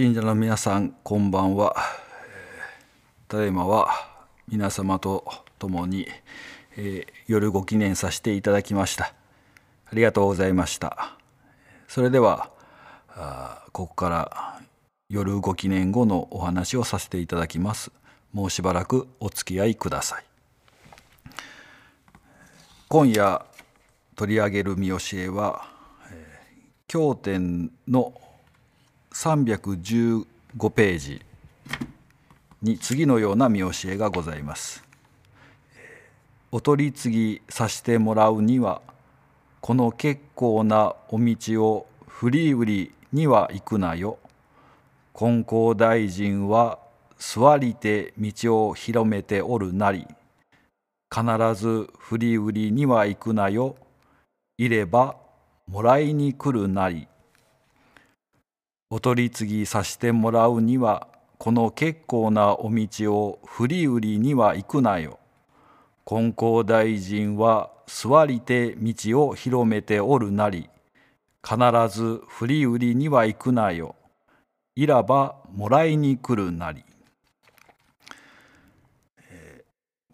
信者の皆さんこんばんは。ただいまは皆様と共に、えー、夜ご記念させていただきました。ありがとうございました。それではあここから夜ご記念後のお話をさせていただきます。もうしばらくお付き合いください。今夜取り上げる見教えは経典の315ページに次のような見教えがございます。お取り次ぎさしてもらうにはこの結構なお道を振り売りには行くなよ。金光大臣は座りて道を広めておるなり必ず振り売りには行くなよ。いればもらいに来るなりお取り次ぎさしてもらうにはこの結構なお道を振り売りには行くなよ。金光大臣は座りて道を広めておるなり必ず振り売りには行くなよ。いらばもらいに来るなり。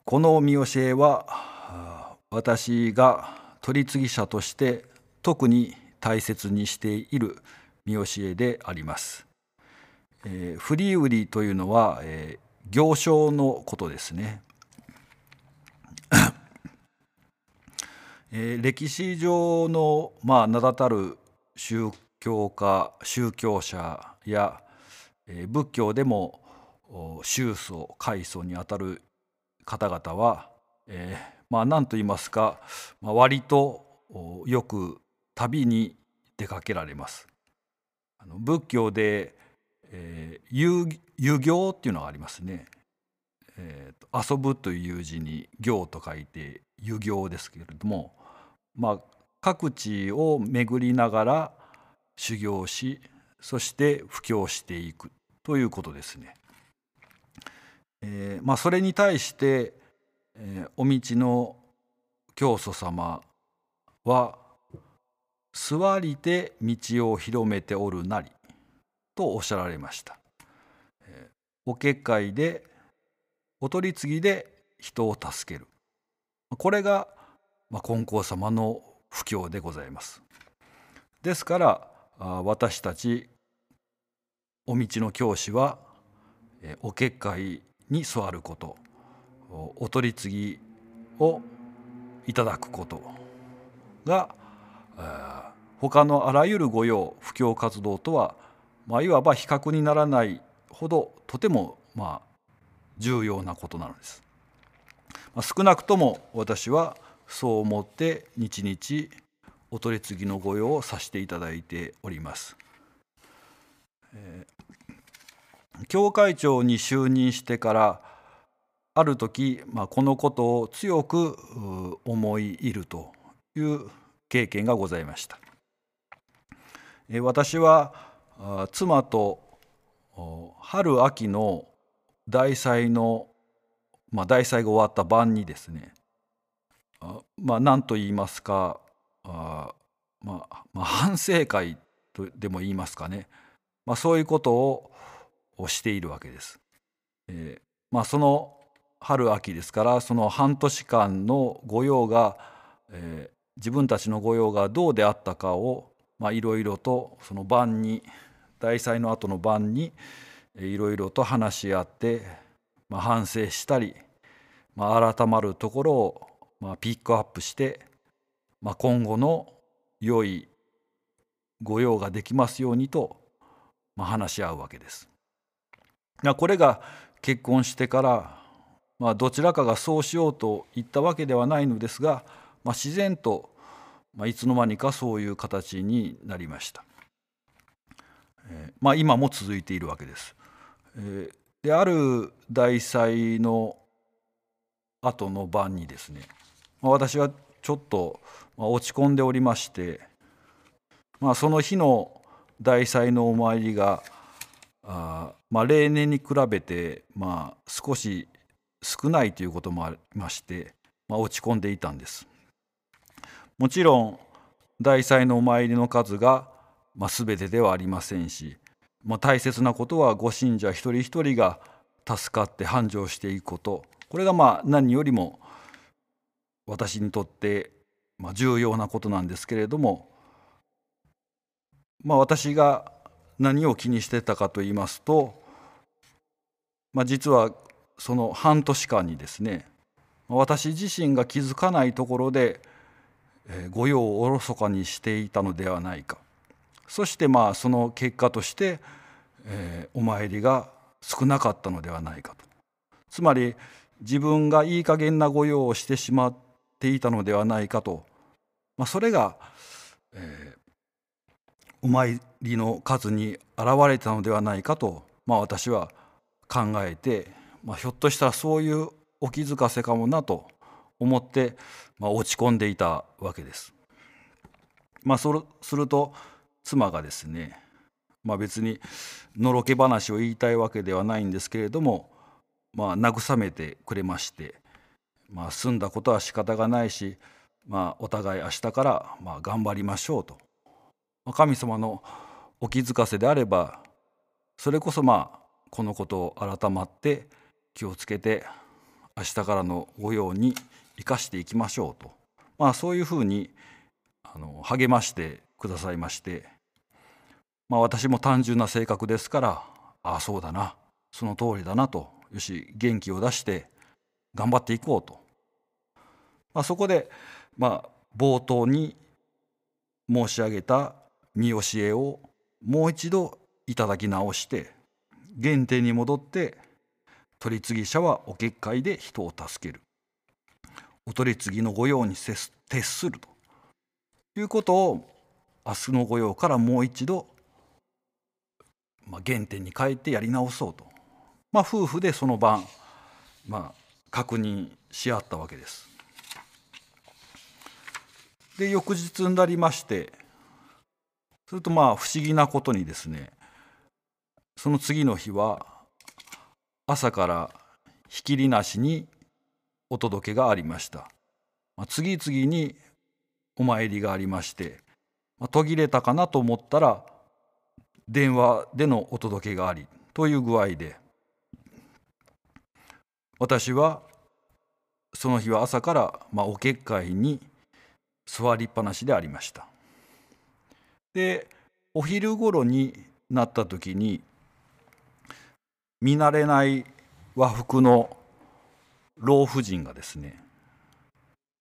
この見教えは私が取り次ぎ者として特に大切にしている見教えであります。えー、振り売りというのは、えー、行商のことですね。えー、歴史上の、まあ、名だたる宗教家宗教者や、えー、仏教でも宗祖開祖にあたる方々は、えー、まあ何と言いますか、まあ、割とよく旅に出かけられます。あの仏教で、えー、遊遊行っていうのがありますね。えー、遊ぶという字に行と書いて遊行ですけれども、まあ、各地を巡りながら修行しそして布教していくということですね。えーまあ、それに対して、えー、お道の教祖様は座りて道を広めておるなりとおっしゃられました。お結界でお取り次ぎで人を助けるこれが、ま、金光様の布教でございます。ですから私たちお道の教師はお結界に座ることお取り次ぎをいただくことが他のあらゆる御用布教活動とは、まあ、いわば比較にならないほどとてもまあ重要なことなのです。まあ、少なくとも私はそう思って日々お取り次ぎの御用をさせていただいております。えー、教会長に就任してからある時、まあ、このことを強く思い入るという経験がございました。私は妻と春秋の大祭の、まあ、大祭が終わった晩にですねまあ何と言いますかあ、まあ、まあ反省会とでも言いますかね、まあ、そういうことをしているわけです。えーまあ、その春秋ですからその半年間の御用が、えー、自分たちの御用がどうであったかをいろいろとその晩に大祭の後の晩にいろいろと話し合って、まあ、反省したり、まあ、改まるところを、まあ、ピックアップして、まあ、今後の良い御用ができますようにと、まあ、話し合うわけです。これが結婚してから、まあ、どちらかがそうしようと言ったわけではないのですが、まあ、自然とまあ、いつの間にかそういう形になりました。えー、まあ、今も続いているわけです。えー、である大祭の後の晩にですね、まあ、私はちょっと落ち込んでおりまして、まあ、その日の大祭のお参りがあ、まあ、例年に比べて、まあ、少し少ないということもありまして、まあ、落ち込んでいたんです。もちろん大祭のお参りの数が、まあ、全てではありませんし、まあ、大切なことはご信者一人一人が助かって繁盛していくこと。これがまあ何よりも私にとってまあ重要なことなんですけれども、まあ、私が何を気にしてたかと言いますと、まあ、実はその半年間にですね私自身が気づかないところで御用をおろそかにしていたのではないか。そしてまあその結果として、えー、お参りが少なかったのではないかと。つまり自分がいい加減な御用をしてしまっていたのではないかと、まあ、それが、えー、お参りの数に現れたのではないかと、まあ、私は考えて、まあ、ひょっとしたらそういうお気づかせかもなと思って、まあ、落ち込んでいたわけです。まあ、そうすると妻がですね、まあ、別にのろけ話を言いたいわけではないんですけれども、まあ、慰めてくれまして、まあ、済んだことは仕方がないし、まあ、お互い明日からまあ頑張りましょうと、まあ、神様のお気づかせであればそれこそまあこのことを改まって気をつけて明日からの御用に生かしていきましょうと、まあ、そういうふうにあの励ましてくださいまして、まあ、私も単純な性格ですからああそうだな。その通りだなとよし元気を出して頑張っていこうと、まあ、そこで、まあ、冒頭に申し上げた見教えをもう一度いただき直して原点に戻って取次者はお結界で人を助ける。お取り次ぎの御用に徹するということを明日の御用からもう一度、まあ、原点に変えてやり直そうと、まあ、夫婦でその晩、まあ、確認し合ったわけです。で翌日になりましてするとまあ不思議なことにですねその次の日は朝からひきりなしにお届けがありました。まあ、次々にお参りがありまして、まあ、途切れたかなと思ったら電話でのお届けがありという具合で私はその日は朝からまあお結界に座りっぱなしでありました。でお昼頃になった時に見慣れない和服の老婦人がですね、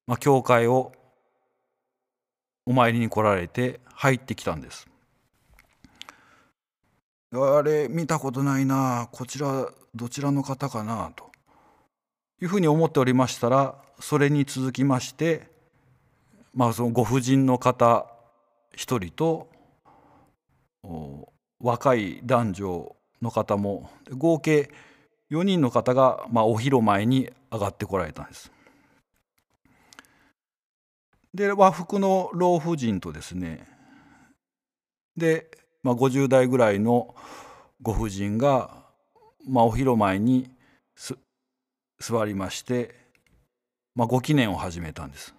まあ、教会をお参りに来られて入ってきたんです。あれ見たことないなこちらどちらの方かなというふうに思っておりましたらそれに続きまして、まあ、そのご婦人の方一人と若い男女の方も合計4人の方が、まあ、お広前に上がってこられたんです。で和服の老婦人とですねで、まあ、50代ぐらいのご婦人が、まあ、お広前に座りまして、まあ、ご記念を始めたんです。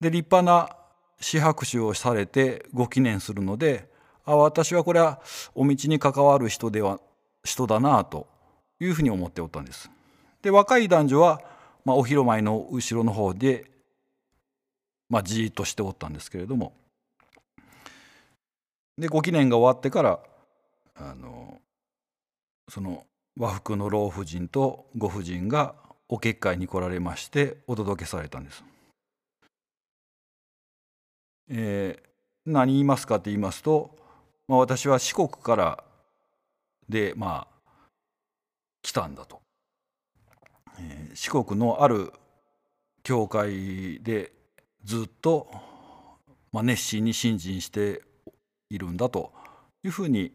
で立派な四拍手をされてご記念するのであ私はこれはお道に関わる人では人だなというふうに思っておったんです。で若い男女は、まあ、お広前の後ろの方で、まあ、じーっとしておったんですけれどもでご記念が終わってからあのその和服の老婦人とご婦人がお結界に来られましてお届けされたんです。えー、何言いますかって言いますとまあ、私は四国からでまあ来たんだと、えー、四国のある教会でずっと、まあ、熱心に信心しているんだというふうに、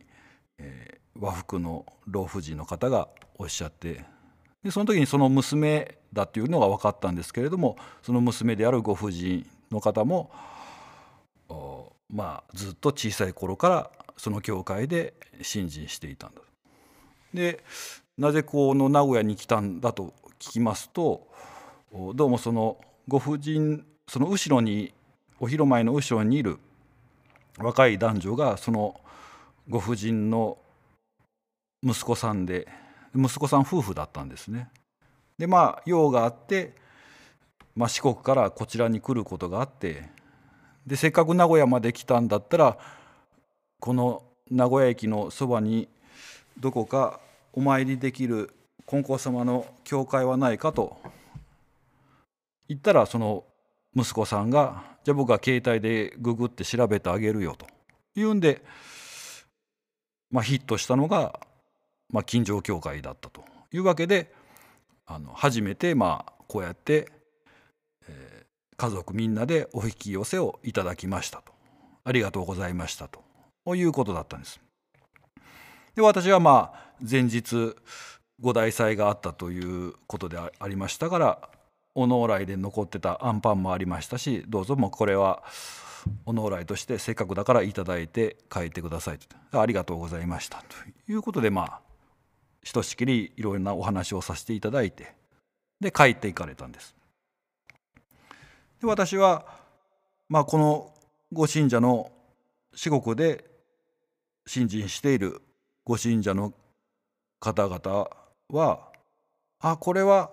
えー、和服の老婦人の方がおっしゃってでその時にその娘だっていうのが分かったんですけれどもその娘であるご婦人の方もまあずっと小さい頃からその教会で信心していたんだでなぜこの名古屋に来たんだと聞きますとどうもそのご婦人その後ろにお広前の後ろにいる若い男女がそのご婦人の息子さんで息子さん夫婦だったんですね。でまあ用があって、まあ、四国からこちらに来ることがあってでせっかく名古屋まで来たんだったらこの名古屋駅のそばにどこかお参りできる金光様の教会はないかと言ったらその息子さんが「じゃあ僕は携帯でググって調べてあげるよ」と。いうんで、まあ、ヒットしたのが、まあ、金城教会だったというわけであの初めてまあこうやって、えー、家族みんなでお引き寄せをいただきましたと。ありがとうございましたと。いうことだったんです。で私はまあ前日ご大祭があったということでありましたからお能来で残ってたアンパンもありましたしどうぞもうこれはお能来としてせっかくだから頂いて帰ってくださいとありがとうございましたということでまあひとしきりいろいろなお話をさせていただいてで帰っていかれたんです。で私は、まあ、このご信者の四国で信心しているご信者の方々はあこれは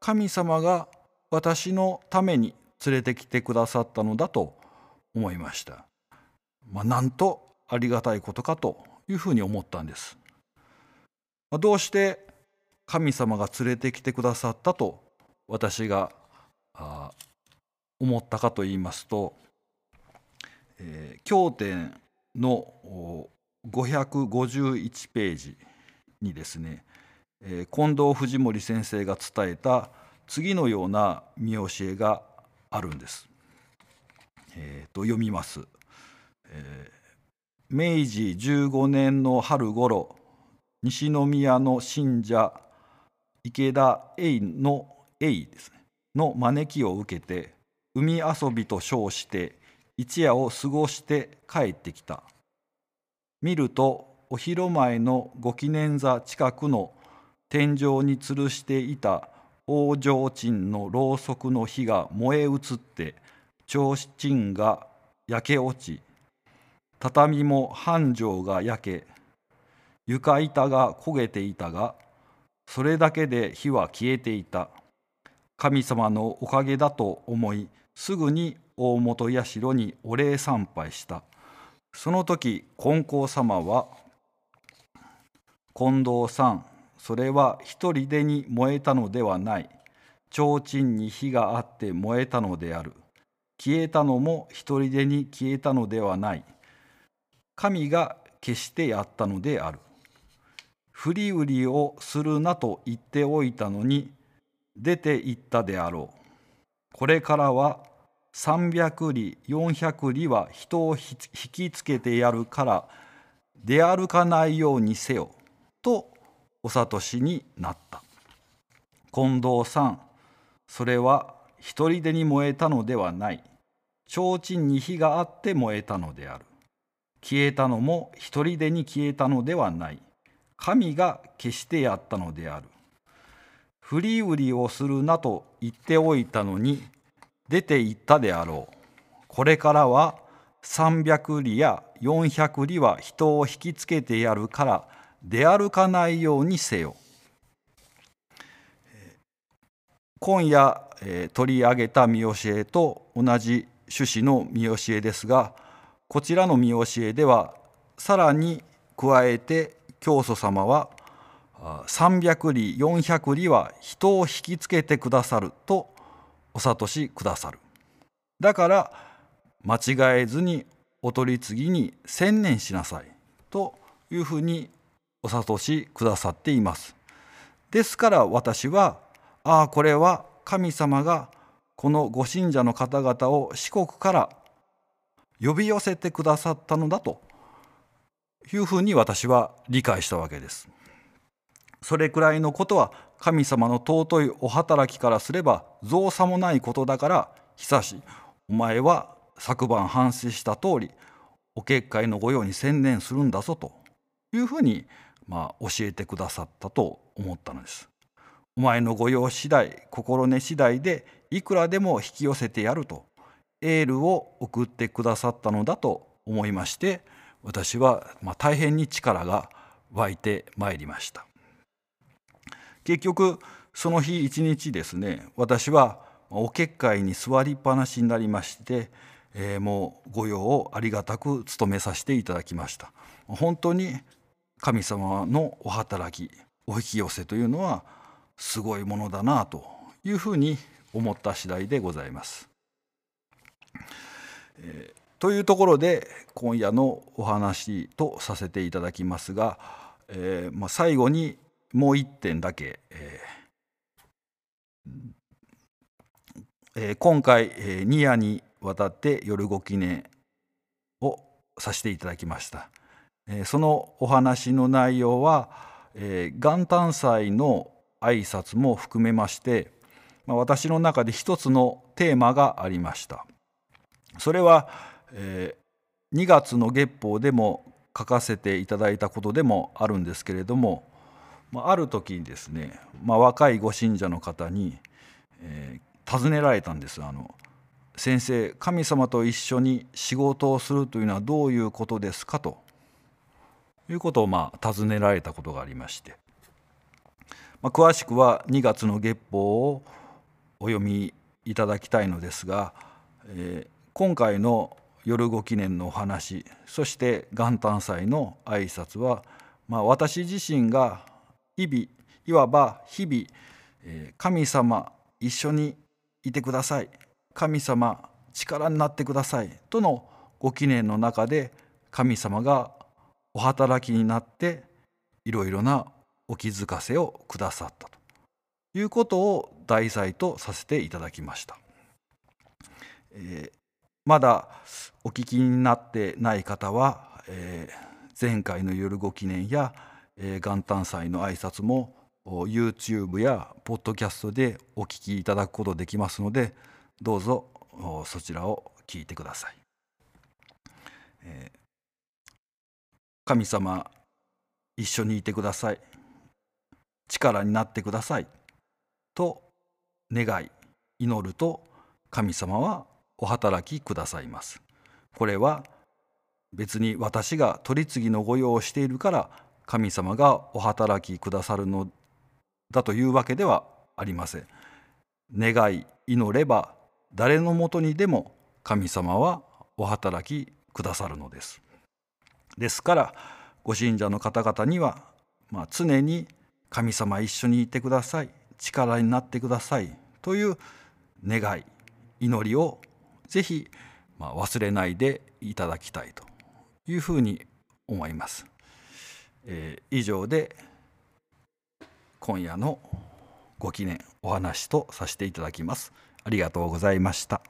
神様が私のために連れてきてくださったのだと思いました。まあ、なんとありがたいことかというふうに思ったんです。まあ、どうして神様が連れてきてくださったと私が思ったかと言いますと、えー、経典の551ページにですねえー、近藤藤森先生が伝えた次のような見教えがあるんです。えー、と読みます、えー、明治15年の春ごろ西宮の信者池田栄の栄ですねの招きを受けて海遊びと称して一夜を過ごして帰ってきた見るとお昼前のご記念座近くの天井に吊るしていた大提灯のろうそくの火が燃え移って提灯が焼け落ち畳も半畳が焼け床板が焦げていたがそれだけで火は消えていた。神様のおかげだと思いすぐに大本社にお礼参拝した。その時金光様は「近藤さんそれは一人でに燃えたのではない。提灯に火があって燃えたのである。消えたのも一人でに消えたのではない。神が消してやったのである。振り売りをするなと言っておいたのに出て行ったであろう。これからは300里400里は人を引きつけてやるから出歩かないようにせよとお諭しになった。近藤さんそれは一人でに燃えたのではない。提灯に火があって燃えたのである。消えたのも一人でに消えたのではない。神が消してやったのである。振り売りをするなと言っておいたのに出て行ったであろうこれからは300里や400里は人を引きつけてやるから出歩かないようにせよ。今夜、え取り上げた見教えと同じ趣旨の見教えですがこちらの見教えではさらに加えて教祖様は300里400里は人を引きつけてくださるとお諭しくださるだから間違えずにお取り次ぎに専念しなさいというふうにお諭しくださっています。ですから私はああこれは神様がこのご信者の方々を四国から呼び寄せてくださったのだというふうに私は理解したわけです。それくらいのことは神様の尊いお働きからすれば造作もないことだから久しお前は昨晩反省した通りお結界の御用に専念するんだぞというふうにまあ、教えてくださったと思ったのです。お前の御用次第心根次第でいくらでも引き寄せてやるとエールを送ってくださったのだと思いまして私はま大変に力が湧いてまいりました結局その日一日ですね私はお結界に座りっぱなしになりまして、えー、もう御用をありがたく務めさせていただきました本当に神様のお働きお引き寄せというのはすごいものだなというふうに思った次第でございます。えー、というところで今夜のお話とさせていただきますが、えーまあ、最後にもう一点だけ、えーえー、今回、えー、2夜にわたって夜ご記念をさせていただきました。えー、そのお話の内容は、えー、元旦祭の挨拶も含めまして、まあ、私の中で一つのテーマがありました。それは、えー、2月の月報でも書かせていただいたことでもあるんですけれども、まあ、ある時にですね、まあ、若いご信者の方に、えー、尋ねられたんです。あの先生神様と一緒に仕事をするというのはどういうことですか？と。いうことをまあ尋ねられたことがありまして、まあ、詳しくは2月の月報をお読みいただきたいのですが、えー、今回の夜ご記念のお話そして元旦祭の挨拶は、まあ、私自身が日々いわば日々、え、神様一緒にいてください。神様力になってください。とのご記念の中で神様がお働きになっていろいろなお気づかせをくださった。ということを題材とさせていただきました。えー、まだお聞きになってない方は、えー、前回の夜ご記念や、えー、元旦祭の挨拶も YouTube やポッドキャストでお聞きいただくことできますのでどうぞそちらを聞いてください。えー神様一緒にいてください。力になってください。と願い祈ると神様はお働きくださいます。これは別に私が取り次ぎの御用をしているから神様がお働きくださるのだというわけではありません。願い祈れば誰のもとにでも神様はお働きくださるのです。ですからご信者の方々には、まあ、常に神様一緒にいてください。力になってくださいという願い祈りをぜひ、まあ、忘れないでいただきたいというふうに思います。えー、以上で今夜のご記念お話とさせていただきます。ありがとうございました。